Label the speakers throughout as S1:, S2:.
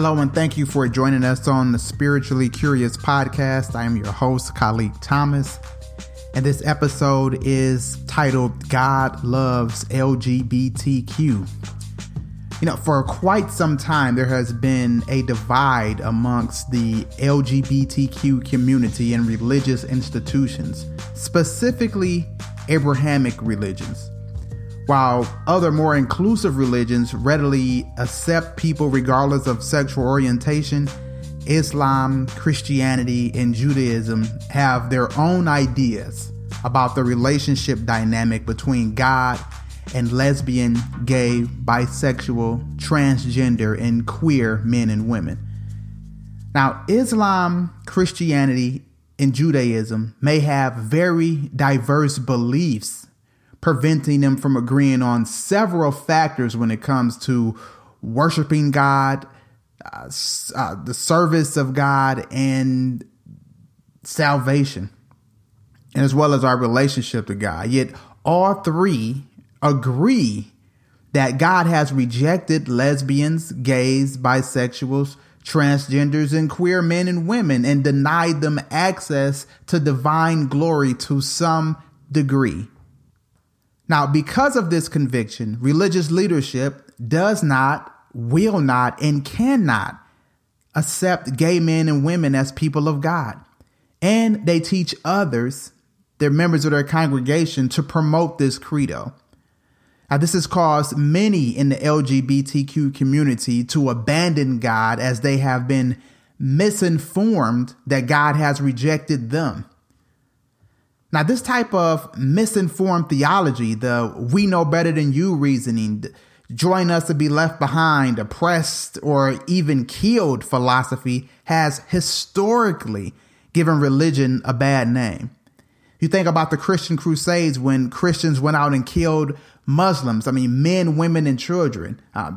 S1: Hello, and thank you for joining us on the Spiritually Curious podcast. I am your host, Khalid Thomas, and this episode is titled God Loves LGBTQ. You know, for quite some time, there has been a divide amongst the LGBTQ community and religious institutions, specifically Abrahamic religions. While other more inclusive religions readily accept people regardless of sexual orientation, Islam, Christianity, and Judaism have their own ideas about the relationship dynamic between God and lesbian, gay, bisexual, transgender, and queer men and women. Now, Islam, Christianity, and Judaism may have very diverse beliefs preventing them from agreeing on several factors when it comes to worshiping God, uh, uh, the service of God, and salvation, and as well as our relationship to God. Yet all three agree that God has rejected lesbians, gays, bisexuals, transgenders, and queer men and women and denied them access to divine glory to some degree. Now, because of this conviction, religious leadership does not, will not, and cannot accept gay men and women as people of God. And they teach others, their members of their congregation, to promote this credo. Now, this has caused many in the LGBTQ community to abandon God as they have been misinformed that God has rejected them. Now, this type of misinformed theology, the we know better than you reasoning, join us to be left behind, oppressed, or even killed philosophy has historically given religion a bad name. You think about the Christian Crusades when Christians went out and killed Muslims. I mean, men, women, and children, uh,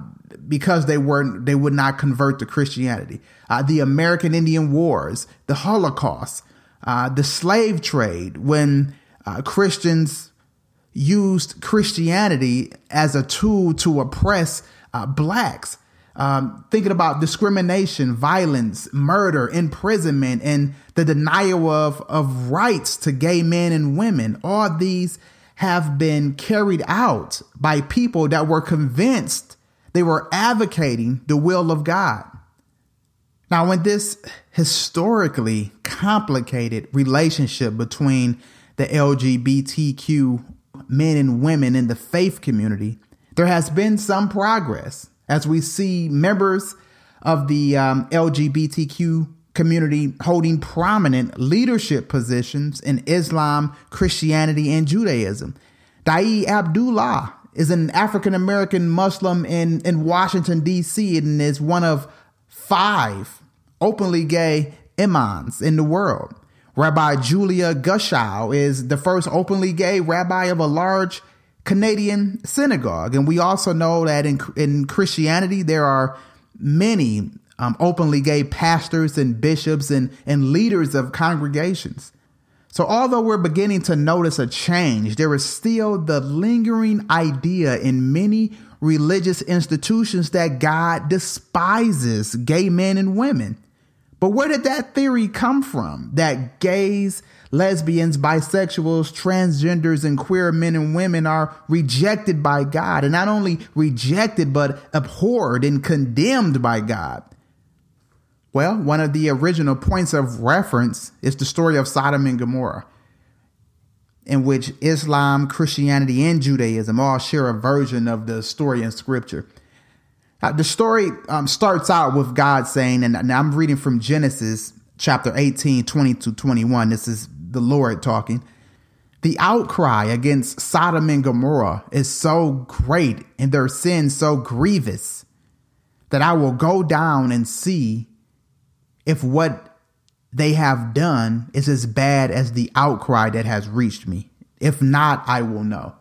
S1: because they weren't, they would not convert to Christianity. Uh, the American Indian Wars, the Holocaust, uh, the slave trade when uh, Christians used Christianity as a tool to oppress uh, blacks. Um, thinking about discrimination, violence, murder, imprisonment, and the denial of, of rights to gay men and women. All these have been carried out by people that were convinced they were advocating the will of God. Now, when this historically complicated relationship between the LGBTQ men and women in the faith community, there has been some progress as we see members of the um, LGBTQ community holding prominent leadership positions in Islam, Christianity, and Judaism. Daayiee Abdullah is an African American Muslim in, in Washington, D.C., and is one of five openly gay imams in the world. Rabbi Julia Grushcow is the first openly gay rabbi of a large Canadian synagogue. And we also know that in, in Christianity, there are many um, openly gay pastors and bishops and, and leaders of congregations. So, although we're beginning to notice a change, there is still the lingering idea in many religious institutions that God despises gay men and women. But where did that theory come from? That gays, lesbians, bisexuals, transgenders, and queer men and women are rejected by God. And not only rejected, but abhorred and condemned by God. Well, one of the original points of reference is the story of Sodom and Gomorrah, in which Islam, Christianity, and Judaism all share a version of the story in scripture. Uh, the story um, starts out with God saying, and I'm reading from Genesis chapter 18, 20 to 21. This is the Lord talking. The outcry against Sodom and Gomorrah is so great and their sin so grievous that I will go down and see if what they have done is as bad as the outcry that has reached me. If not, I will know.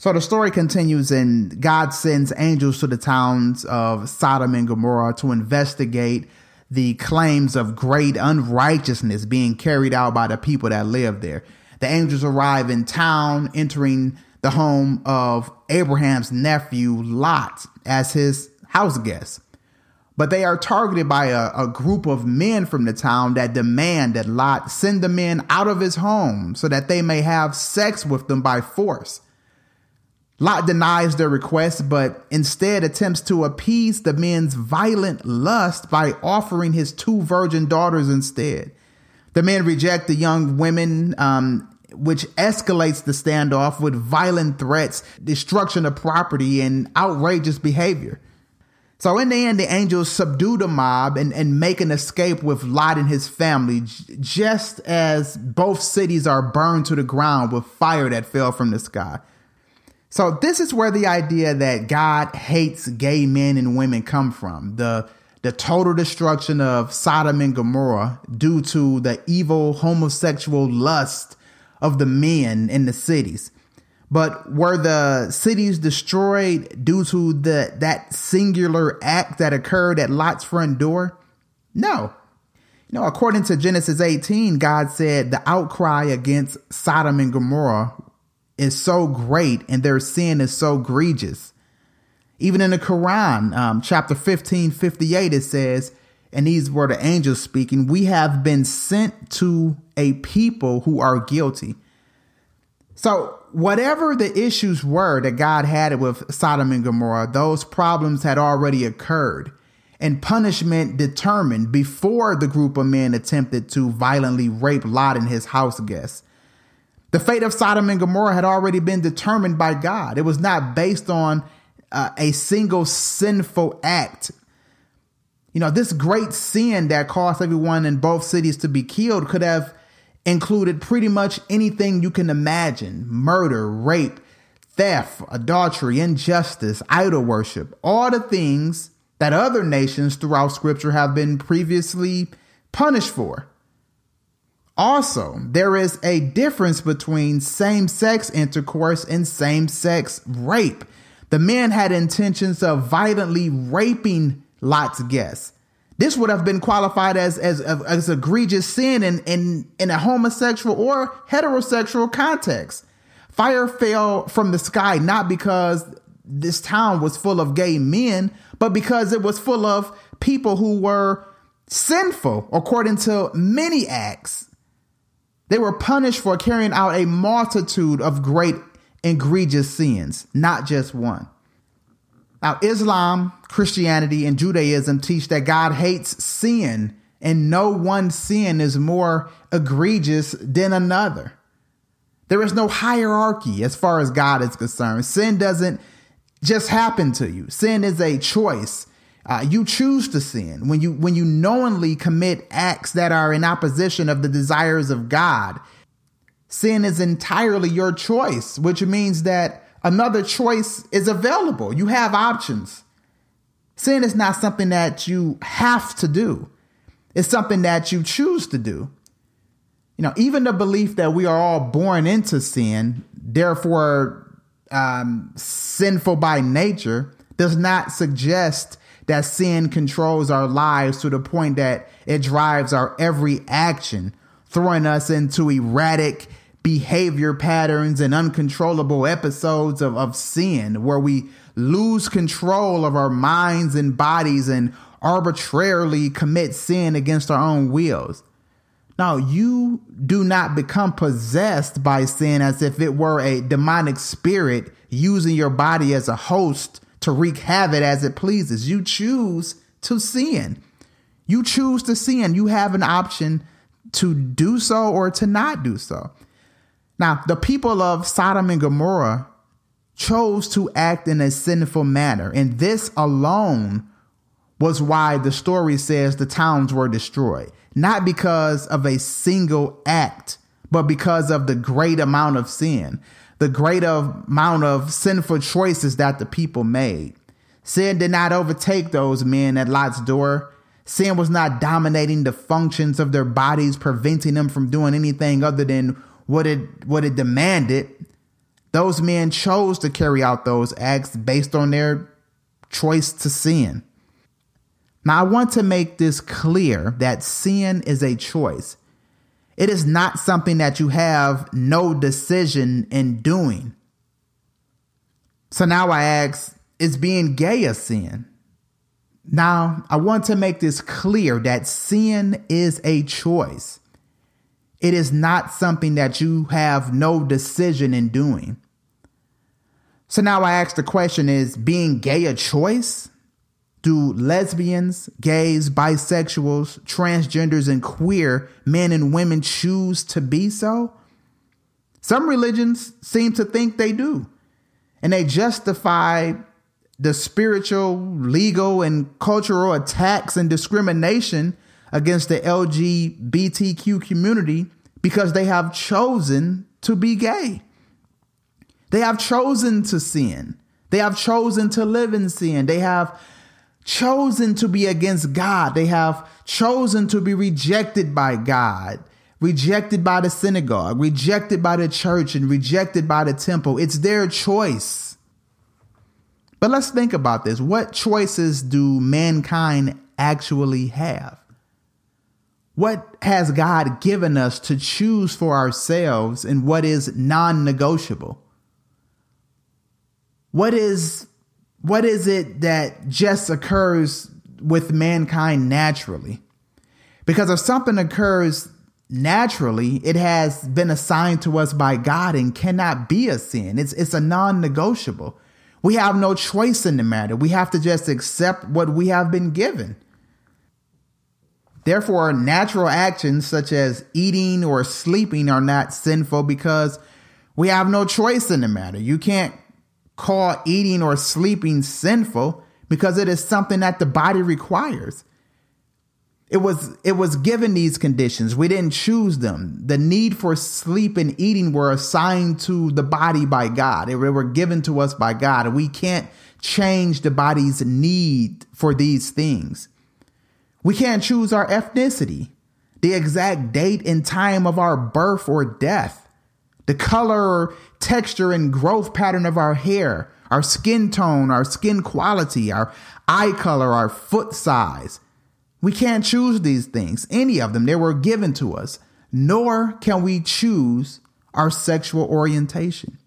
S1: So the story continues, and God sends angels to the towns of Sodom and Gomorrah to investigate the claims of great unrighteousness being carried out by the people that live there. The angels arrive in town, entering the home of Abraham's nephew Lot as his house guest. but they are targeted by a, a, group of men from the town that demand that Lot send the men out of his home so that they may have sex with them by force. Lot denies their request, but instead attempts to appease the men's violent lust by offering his two virgin daughters instead. The men reject the young women, um, which escalates the standoff with violent threats, destruction of property, and outrageous behavior. So in the end, the angels subdue the mob and, and make an escape with Lot and his family, just as both cities are burned to the ground with fire that fell from the sky. So this is where the idea that God hates gay men and women come from. The the total destruction of Sodom and Gomorrah due to the evil homosexual lust of the men in the cities. But were the cities destroyed due to the that singular act that occurred at Lot's front door? No. You know, according to Genesis 18, God said the outcry against Sodom and Gomorrah is so great and their sin is so egregious. Even in the Quran, um, chapter 15, 58, it says, and these were the angels speaking, we have been sent to a people who are guilty. So, whatever the issues were that God had with Sodom and Gomorrah, those problems had already occurred and punishment determined before the group of men attempted to violently rape Lot and his house guests. The fate of Sodom and Gomorrah had already been determined by God. It was not based on uh, a single sinful act. You know, this great sin that caused everyone in both cities to be killed could have included pretty much anything you can imagine murder, rape, theft, adultery, injustice, idol worship, all the things that other nations throughout scripture have been previously punished for. Also, there is a difference between same sex intercourse and same sex rape. The men had intentions of violently raping Lot's guests. This would have been qualified as as, as egregious sin in, in, in a homosexual or heterosexual context. Fire fell from the sky not because this town was full of gay men, but because it was full of people who were sinful according to many acts they were punished for carrying out a multitude of great egregious sins, not just one. Now, Islam, Christianity, and Judaism teach that God hates sin, and no one sin is more egregious than another. There is no hierarchy as far as God is concerned. Sin doesn't just happen to you. Sin is a choice. Uh, you choose to sin when you when you knowingly commit acts that are in opposition of the desires of God. Sin is entirely your choice, which means that another choice is available. You have options. Sin is not something that you have to do. It's something that you choose to do. You know, even the belief that we are all born into sin, therefore um, sinful by nature, does not suggest that sin controls our lives to the point that it drives our every action, throwing us into erratic behavior patterns and uncontrollable episodes of, of sin where we lose control of our minds and bodies and arbitrarily commit sin against our own wills. Now, you do not become possessed by sin as if it were a demonic spirit using your body as a host to wreak havoc as it pleases. You choose to sin. You choose to sin. You have an option to do so or to not do so. Now, the people of Sodom and Gomorrah chose to act in a sinful manner, and this alone was why the story says the towns were destroyed. Not because of a single act, but because of the great amount of sin the great amount of sinful choices that the people made. Sin did not overtake those men at Lot's door. Sin was not dominating the functions of their bodies, preventing them from doing anything other than what it what it demanded. Those men chose to carry out those acts based on their choice to sin. Now, I want to make this clear that sin is a choice. It is not something that you have no decision in doing. So now I ask, is being gay a sin? Now, I want to make this clear that sin is a choice. It is not something that you have no decision in doing. So now I ask the question is being gay a choice? Do lesbians, gays, bisexuals, transgenders, and queer men and women choose to be so? Some religions seem to think they do, and they justify the spiritual, legal, and cultural attacks and discrimination against the LGBTQ community because they have chosen to be gay. They have chosen to sin. They have chosen to live in sin. They have chosen to be against God. They have chosen to be rejected by God, rejected by the synagogue, rejected by the church, and rejected by the temple. It's their choice. But let's think about this. What choices do mankind actually have? What has God given us to choose for ourselves and what is non negotiable? What is what is it that just occurs with mankind naturally? Because if something occurs naturally, it has been assigned to us by God and cannot be a sin. It's it's a non-negotiable. We have no choice in the matter. We have to just accept what we have been given. Therefore, natural actions such as eating or sleeping are not sinful because we have no choice in the matter. You can't call eating or sleeping sinful because it is something that the body requires. It was it was given these conditions. We didn't choose them. The need for sleep and eating were assigned to the body by God. They were given to us by God. We can't change the body's need for these things. We can't choose our ethnicity, the exact date and time of our birth or death, the color, texture, and growth pattern of our hair, our skin tone, our skin quality, our eye color, our foot size we can't choose these things, any of them. They were given to us, nor can we choose our sexual orientation.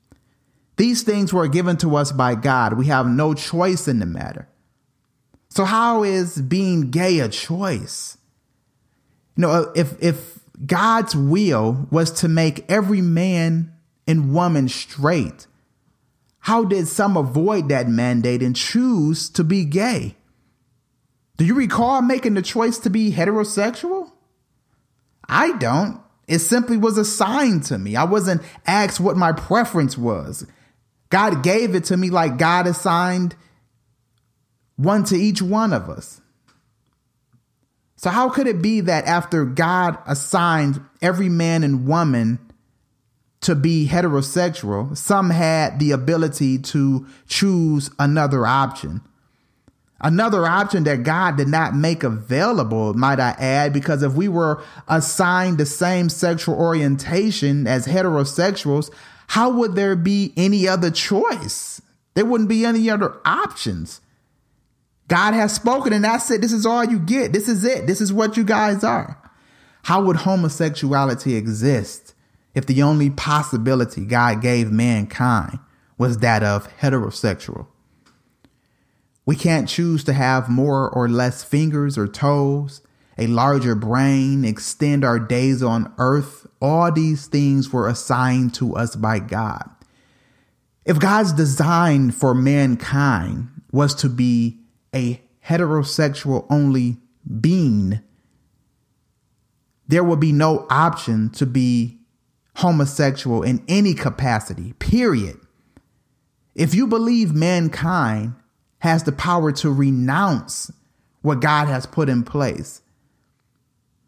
S1: These things were given to us by God. We have no choice in the matter. So, how is being gay a choice? You know, if, if God's will was to make every man and woman straight, how did some avoid that mandate and choose to be gay? Do you recall making the choice to be heterosexual? I don't. It simply was assigned to me. I wasn't asked what my preference was. God gave it to me like God assigned one to each one of us. So, how could it be that after God assigned every man and woman to be heterosexual, some had the ability to choose another option? Another option that God did not make available, might I add, because if we were assigned the same sexual orientation as heterosexuals, how would there be any other choice? There wouldn't be any other options. God has spoken, and that's it. This is all you get. This is it. This is what you guys are. How would homosexuality exist if the only possibility God gave mankind was that of heterosexual? We can't choose to have more or less fingers or toes, a larger brain, extend our days on earth. All these things were assigned to us by God. If God's design for mankind was to be a heterosexual only being, there will be no option to be homosexual in any capacity, period. If you believe mankind has the power to renounce what God has put in place,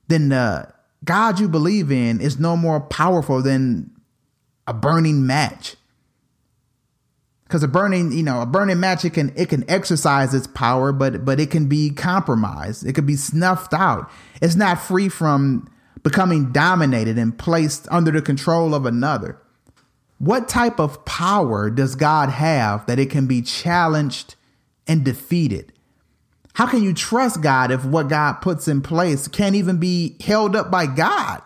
S1: then the God you believe in is no more powerful than a burning match. Because a burning, you know, a burning match, it can it can exercise its power, but but it can be compromised. It could be snuffed out. It's not free from becoming dominated and placed under the control of another. What type of power does God have that it can be challenged and defeated. How can you trust God if what God puts in place can't even be held up by God?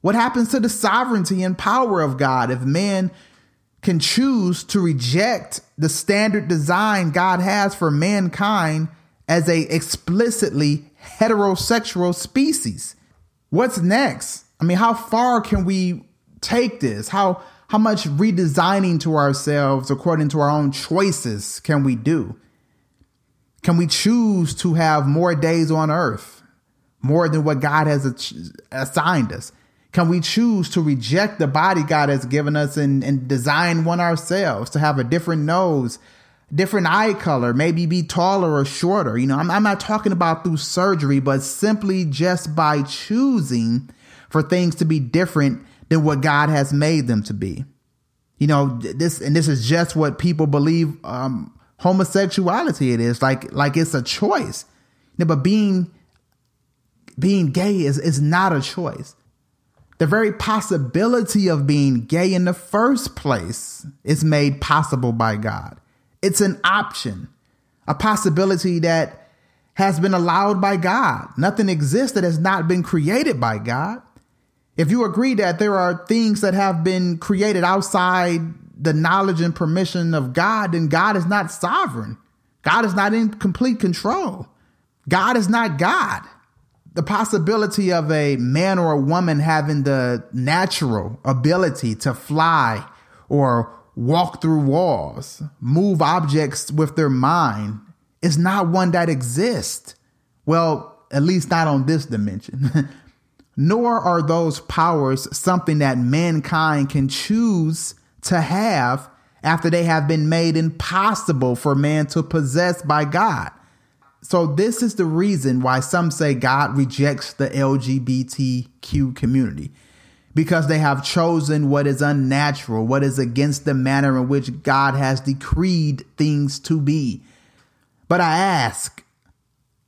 S1: What happens to the sovereignty and power of God if man can choose to reject the standard design God has for mankind as a explicitly heterosexual species. What's next? I mean, how far can we take this? How how much redesigning to ourselves according to our own choices can we do? Can we choose to have more days on earth, more than what God has assigned us? Can we choose to reject the body God has given us and, and design one ourselves to have a different nose, different eye color, maybe be taller or shorter? You know, I'm, I'm not talking about through surgery, but simply just by choosing for things to be different than what God has made them to be. You know, this and this is just what people believe um, homosexuality it is like like it's a choice. You know, but being being gay is is not a choice. The very possibility of being gay in the first place is made possible by God. It's an option, a possibility that has been allowed by God. Nothing exists that has not been created by God. If you agree that there are things that have been created outside the knowledge and permission of God, then God is not sovereign. God is not in complete control. God is not God. The possibility of a man or a woman having the natural ability to fly or walk through walls, move objects with their mind, is not one that exists. Well, at least not on this dimension. nor are those powers something that mankind can choose to have after they have been made impossible for man to possess by God. So, this is the reason why some say God rejects the LGBTQ community because they have chosen what is unnatural, what is against the manner in which God has decreed things to be. But I ask,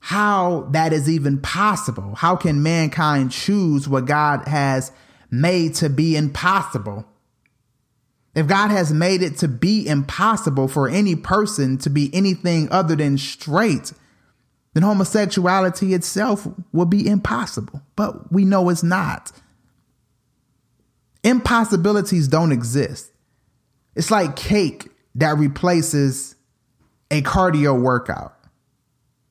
S1: how that is even possible. How can mankind choose what God has made to be impossible? If God has made it to be impossible for any person to be anything other than straight, then homosexuality itself will be impossible. But we know it's not. Impossibilities don't exist. It's like cake that replaces a cardio workout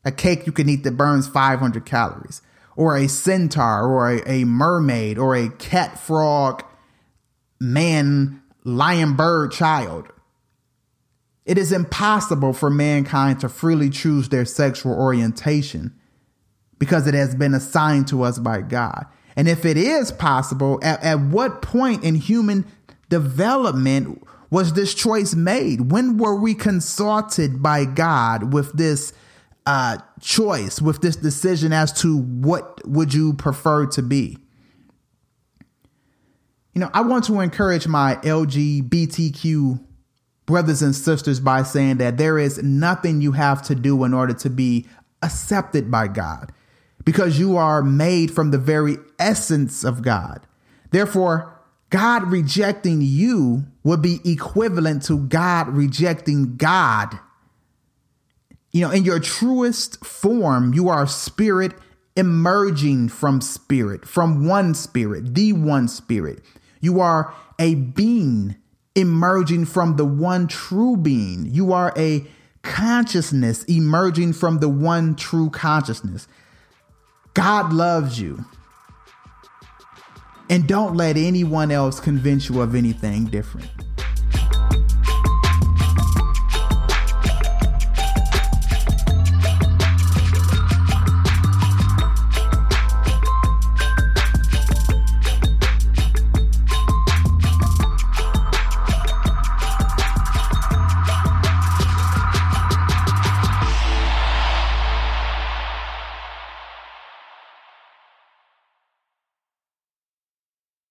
S1: a cake you can eat that burns 500 calories, or a centaur, or a, a mermaid, or a cat frog man lion bird child. It is impossible for mankind to freely choose their sexual orientation because it has been assigned to us by God. And if it is possible, at, at what point in human development was this choice made? When were we consulted by God with this uh, choice with this decision as to what would you prefer to be. You know, I want to encourage my LGBTQ brothers and sisters by saying that there is nothing you have to do in order to be accepted by God because you are made from the very essence of God. Therefore, God rejecting you would be equivalent to God rejecting God you know, in your truest form, you are spirit emerging from spirit, from one spirit, the one spirit. You are a being emerging from the one true being. You are a consciousness emerging from the one true consciousness. God loves you. And don't let anyone else convince you of anything different.